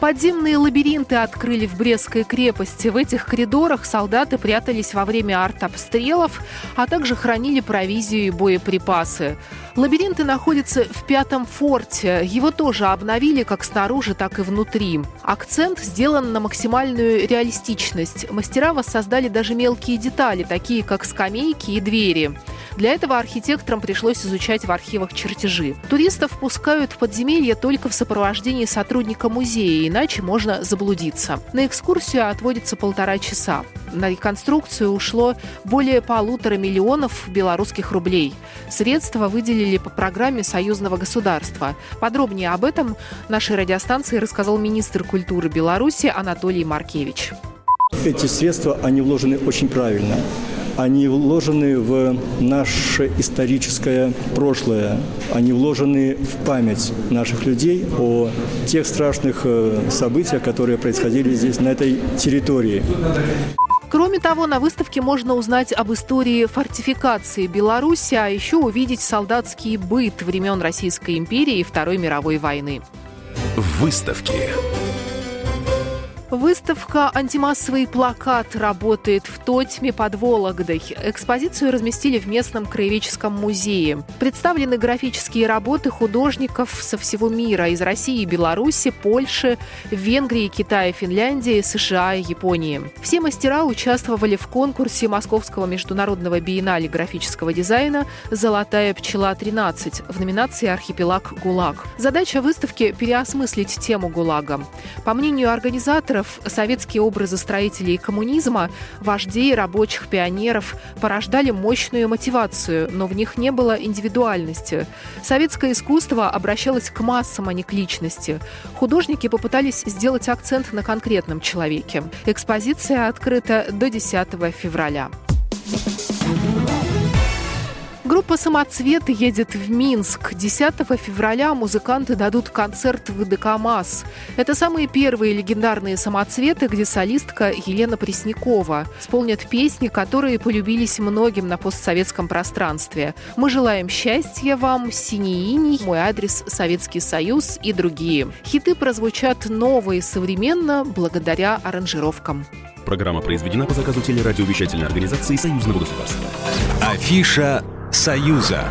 Подземные лабиринты открыли в Брестской крепости. В этих коридорах солдаты прятались во время артобстрелов, а также хранили провизию и боеприпасы. Лабиринты находятся в пятом форте. Его тоже обновили как снаружи, так и внутри. Акцент сделан на максимальную реалистичность. Мастера воссоздали даже мелкие детали, такие как скамейки и двери. Для этого архитекторам пришлось изучать в архивах чертежи. Туристов пускают в подземелье только в сопровождении сотрудника музея, иначе можно заблудиться. На экскурсию отводится полтора часа. На реконструкцию ушло более полутора миллионов белорусских рублей. Средства выделили по программе союзного государства. Подробнее об этом нашей радиостанции рассказал министр культуры Беларуси Анатолий Маркевич. Эти средства, они вложены очень правильно они вложены в наше историческое прошлое, они вложены в память наших людей о тех страшных э, событиях, которые происходили здесь, на этой территории. Кроме того, на выставке можно узнать об истории фортификации Беларуси, а еще увидеть солдатский быт времен Российской империи и Второй мировой войны. Выставки. Выставка «Антимассовый плакат» работает в Тотьме под Вологдой. Экспозицию разместили в местном краеведческом музее. Представлены графические работы художников со всего мира из России Беларуси, Польши, Венгрии, Китая, Финляндии, США и Японии. Все мастера участвовали в конкурсе Московского международного биеннале графического дизайна «Золотая пчела-13» в номинации «Архипелаг ГУЛАГ». Задача выставки – переосмыслить тему ГУЛАГа. По мнению организатора, лидеров советские образы строителей коммунизма, вождей, рабочих, пионеров порождали мощную мотивацию, но в них не было индивидуальности. Советское искусство обращалось к массам, а не к личности. Художники попытались сделать акцент на конкретном человеке. Экспозиция открыта до 10 февраля. Группа «Самоцвет» едет в Минск. 10 февраля музыканты дадут концерт в ДК Это самые первые легендарные «Самоцветы», где солистка Елена Преснякова исполнят песни, которые полюбились многим на постсоветском пространстве. Мы желаем счастья вам, «Синий иней», «Мой адрес», «Советский Союз» и другие. Хиты прозвучат ново и современно благодаря аранжировкам. Программа произведена по заказу телерадиовещательной организации Союзного государства. Афиша «Союза».